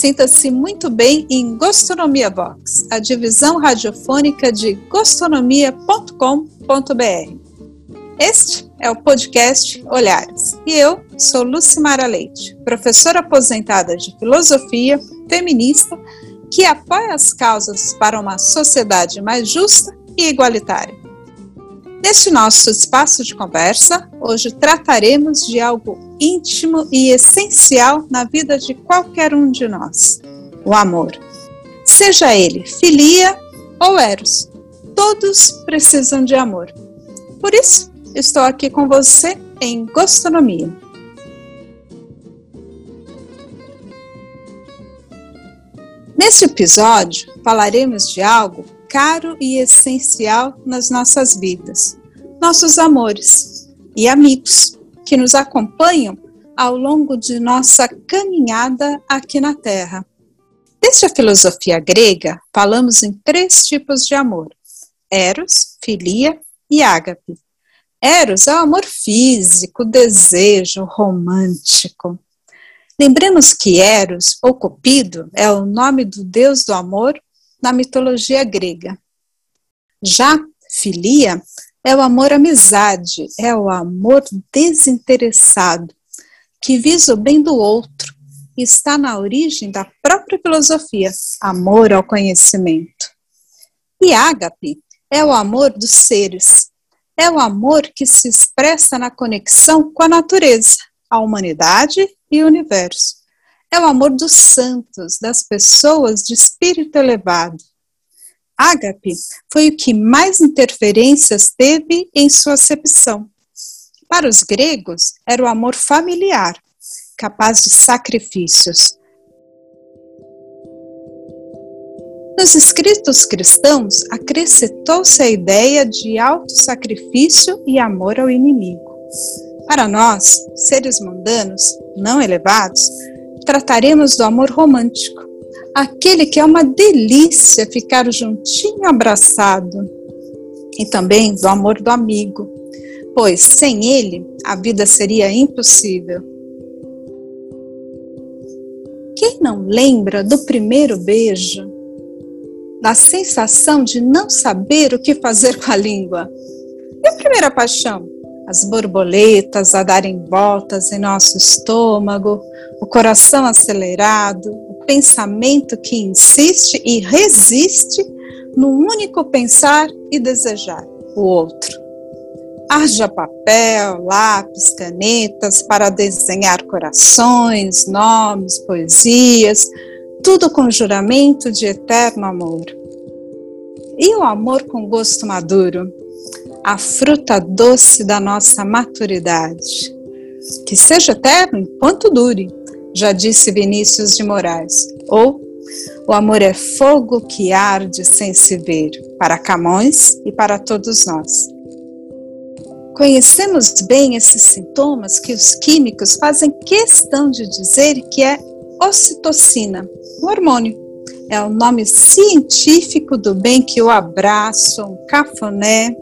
Sinta-se muito bem em Gostonomia Box, a divisão radiofônica de gostonomia.com.br. Este é o podcast Olhares e eu sou Lucimara Leite, professora aposentada de filosofia, feminista, que apoia as causas para uma sociedade mais justa e igualitária. Neste nosso espaço de conversa, hoje trataremos de algo íntimo e essencial na vida de qualquer um de nós: o amor. Seja ele filia ou eros, todos precisam de amor. Por isso, estou aqui com você em Gostonomia. Neste episódio, falaremos de algo caro e essencial nas nossas vidas, nossos amores e amigos que nos acompanham ao longo de nossa caminhada aqui na Terra. Desde a filosofia grega, falamos em três tipos de amor: Eros, filia e ágape. Eros é o amor físico, desejo, romântico. Lembremos que Eros, ou Cupido, é o nome do deus do amor na mitologia grega. Já filia é o amor amizade, é o amor desinteressado, que visa o bem do outro e está na origem da própria filosofia, amor ao conhecimento. E ágape é o amor dos seres, é o amor que se expressa na conexão com a natureza, a humanidade e o universo é o amor dos santos, das pessoas de espírito elevado. Ágape foi o que mais interferências teve em sua acepção. Para os gregos, era o amor familiar, capaz de sacrifícios. Nos escritos cristãos, acrescentou-se a ideia de auto-sacrifício e amor ao inimigo. Para nós, seres mundanos, não elevados, trataremos do amor romântico, aquele que é uma delícia ficar juntinho abraçado, e também do amor do amigo, pois sem ele a vida seria impossível. Quem não lembra do primeiro beijo? Da sensação de não saber o que fazer com a língua? E a primeira paixão? As borboletas a darem voltas em nosso estômago, o coração acelerado, o pensamento que insiste e resiste no único pensar e desejar o outro. Haja papel, lápis, canetas para desenhar corações, nomes, poesias, tudo com juramento de eterno amor. E o amor com gosto maduro? A fruta doce da nossa maturidade. Que seja eterno enquanto dure, já disse Vinícius de Moraes. Ou o amor é fogo que arde sem se ver, para Camões e para todos nós. Conhecemos bem esses sintomas que os químicos fazem questão de dizer que é ocitocina, o hormônio. É o nome científico do bem que o abraço, um cafuné,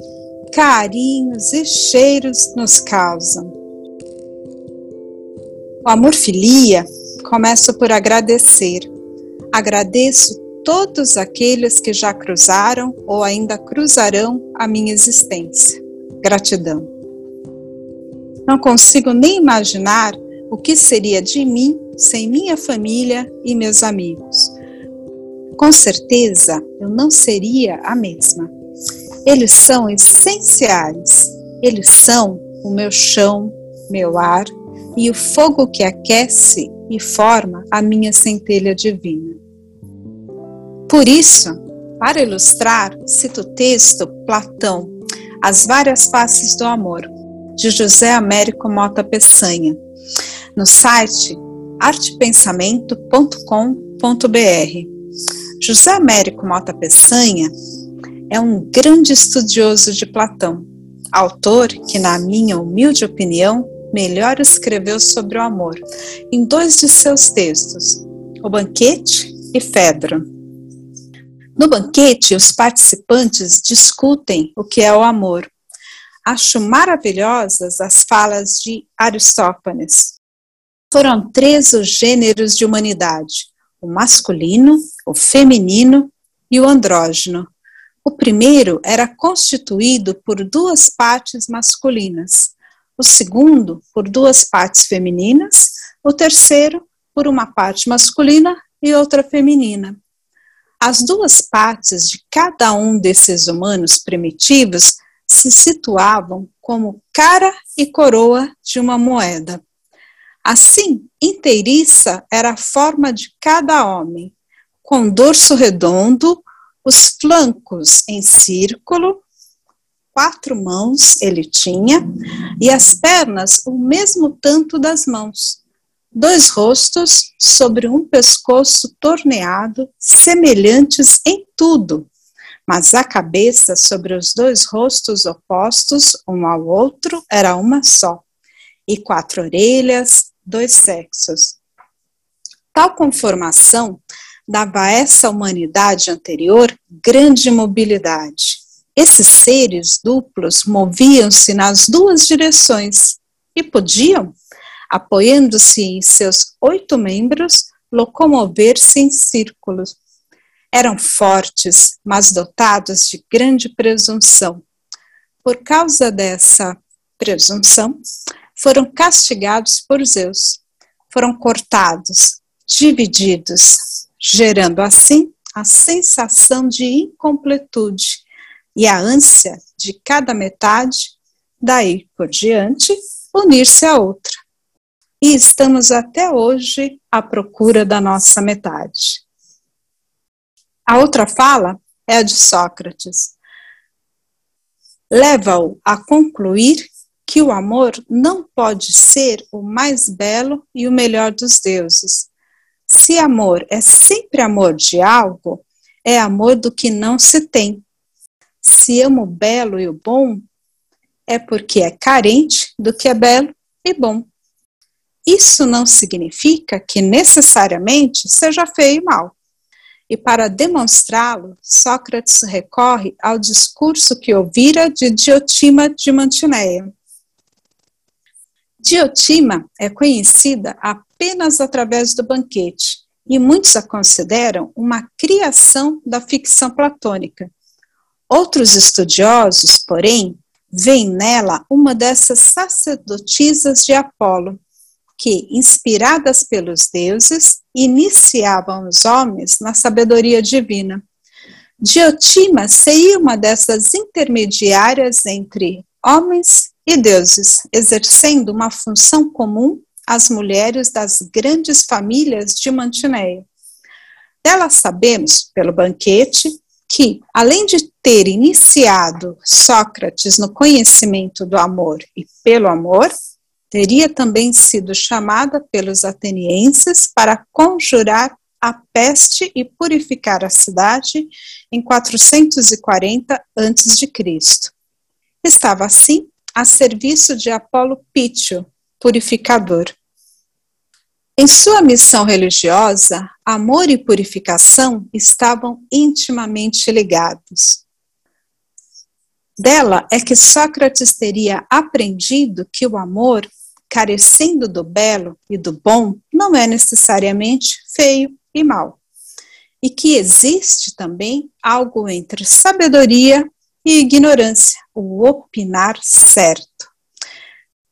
carinhos e cheiros nos causam. O amor filia começa por agradecer. Agradeço todos aqueles que já cruzaram ou ainda cruzarão a minha existência. Gratidão. Não consigo nem imaginar o que seria de mim sem minha família e meus amigos. Com certeza eu não seria a mesma. Eles são essenciais. Eles são o meu chão, meu ar e o fogo que aquece e forma a minha centelha divina. Por isso, para ilustrar, cito o texto Platão, As Várias Faces do Amor, de José Américo Mota Peçanha, no site artepensamento.com.br. José Américo Mota Peçanha é um grande estudioso de Platão, autor que, na minha humilde opinião, melhor escreveu sobre o amor, em dois de seus textos, O Banquete e Fedro. No banquete, os participantes discutem o que é o amor. Acho maravilhosas as falas de Aristófanes. Foram três os gêneros de humanidade: o masculino, o feminino e o andrógeno. O primeiro era constituído por duas partes masculinas, o segundo por duas partes femininas, o terceiro por uma parte masculina e outra feminina. As duas partes de cada um desses humanos primitivos se situavam como cara e coroa de uma moeda. Assim, inteiriça era a forma de cada homem, com dorso redondo, os flancos em círculo, quatro mãos ele tinha, e as pernas o mesmo tanto das mãos. Dois rostos sobre um pescoço torneado, semelhantes em tudo, mas a cabeça sobre os dois rostos opostos, um ao outro, era uma só, e quatro orelhas, dois sexos. Tal conformação dava a essa humanidade anterior grande mobilidade. Esses seres duplos moviam-se nas duas direções e podiam, apoiando-se em seus oito membros, locomover-se em círculos. Eram fortes, mas dotados de grande presunção. Por causa dessa presunção, foram castigados por Zeus. Foram cortados, divididos, gerando assim a sensação de incompletude e a ânsia de cada metade, daí por diante, unir-se à outra. E estamos até hoje à procura da nossa metade. A outra fala é a de Sócrates. Leva-o a concluir que o amor não pode ser o mais belo e o melhor dos deuses, se amor é sempre amor de algo, é amor do que não se tem. Se amo o belo e o bom, é porque é carente do que é belo e bom. Isso não significa que necessariamente seja feio e mal. E para demonstrá-lo, Sócrates recorre ao discurso que ouvira de Diotima de Mantineia. Diotima é conhecida apenas através do banquete, e muitos a consideram uma criação da ficção platônica. Outros estudiosos, porém, veem nela uma dessas sacerdotisas de Apolo, que, inspiradas pelos deuses, iniciavam os homens na sabedoria divina. Diotima seria uma dessas intermediárias entre homens e deuses, exercendo uma função comum às mulheres das grandes famílias de Mantineia. Dela sabemos, pelo banquete, que, além de ter iniciado Sócrates no conhecimento do amor e pelo amor, teria também sido chamada pelos atenienses para conjurar a peste e purificar a cidade em 440 a.C. Estava assim a serviço de Apolo Pítio, purificador. Em sua missão religiosa, amor e purificação estavam intimamente ligados. Dela é que Sócrates teria aprendido que o amor, carecendo do belo e do bom, não é necessariamente feio e mal, e que existe também algo entre sabedoria e ignorância, o opinar certo.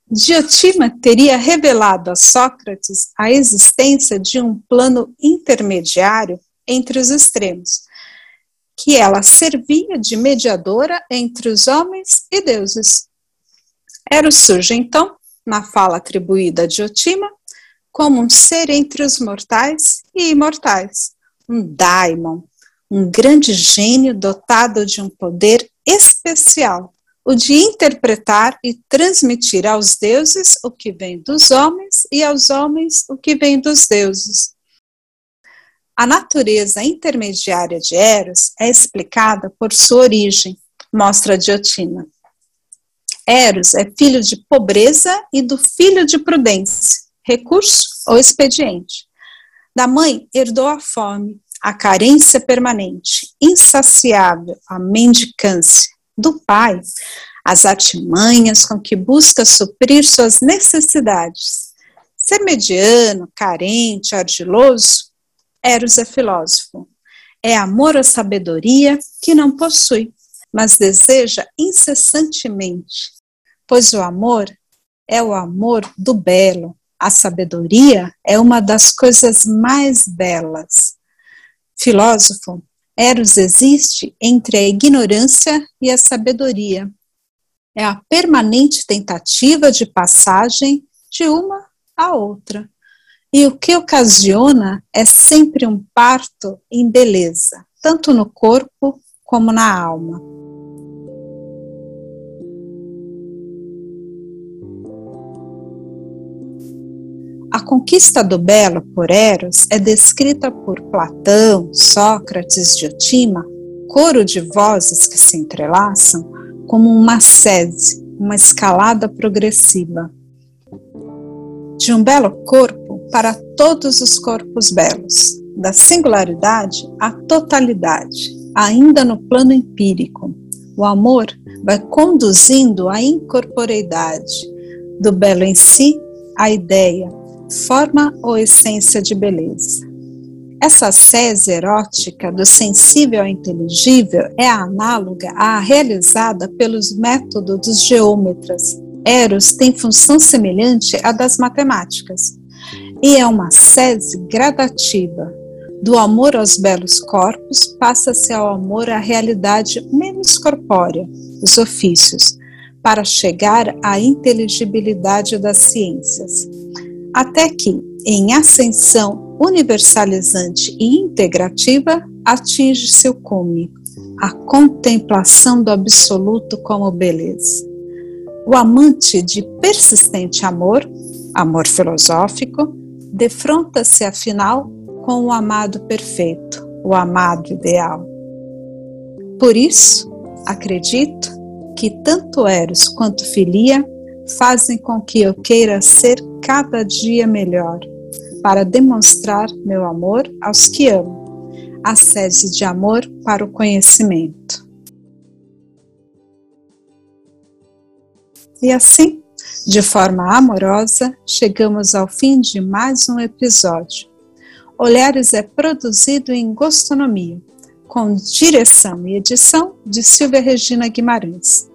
Diotima teria revelado a Sócrates a existência de um plano intermediário entre os extremos, que ela servia de mediadora entre os homens e deuses. Eros surge então, na fala atribuída a Diotima, como um ser entre os mortais e imortais, um daimon, um grande gênio dotado de um poder especial, o de interpretar e transmitir aos deuses o que vem dos homens e aos homens o que vem dos deuses. A natureza intermediária de Eros é explicada por sua origem, mostra Diotima. Eros é filho de pobreza e do filho de prudência, recurso ou expediente. Da mãe herdou a fome, a carência permanente, insaciável, a mendicância. Do pai, as artimanhas com que busca suprir suas necessidades. Ser mediano, carente, ardiloso, Eros é filósofo. É amor à sabedoria que não possui, mas deseja incessantemente, pois o amor é o amor do belo. A sabedoria é uma das coisas mais belas. Filósofo, Eros existe entre a ignorância e a sabedoria. É a permanente tentativa de passagem de uma à outra. E o que ocasiona é sempre um parto em beleza, tanto no corpo como na alma. Conquista do belo por Eros é descrita por Platão, Sócrates, Diotima, coro de vozes que se entrelaçam, como uma sese, uma escalada progressiva. De um belo corpo para todos os corpos belos, da singularidade à totalidade, ainda no plano empírico. O amor vai conduzindo à incorporeidade, do belo em si à ideia, forma ou essência de beleza. Essa sese erótica do sensível ao inteligível é análoga à realizada pelos métodos dos geômetras. Eros tem função semelhante à das matemáticas e é uma sese gradativa. Do amor aos belos corpos passa-se ao amor à realidade menos corpórea, os ofícios, para chegar à inteligibilidade das ciências até que, em ascensão universalizante e integrativa, atinge seu cume, a contemplação do absoluto como beleza. O amante de persistente amor, amor filosófico, defronta-se afinal com o amado perfeito, o amado ideal. Por isso, acredito que tanto Eros quanto Filia fazem com que eu queira ser cada dia melhor, para demonstrar meu amor aos que amo, a sede de amor para o conhecimento. E assim, de forma amorosa, chegamos ao fim de mais um episódio. Olhares é produzido em Gostonomia, com direção e edição de Silvia Regina Guimarães.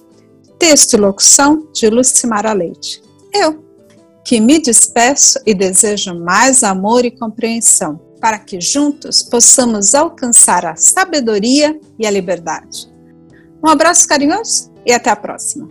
Texto e locução de Lucimara Leite. Eu, que me despeço e desejo mais amor e compreensão, para que juntos possamos alcançar a sabedoria e a liberdade. Um abraço carinhoso e até a próxima.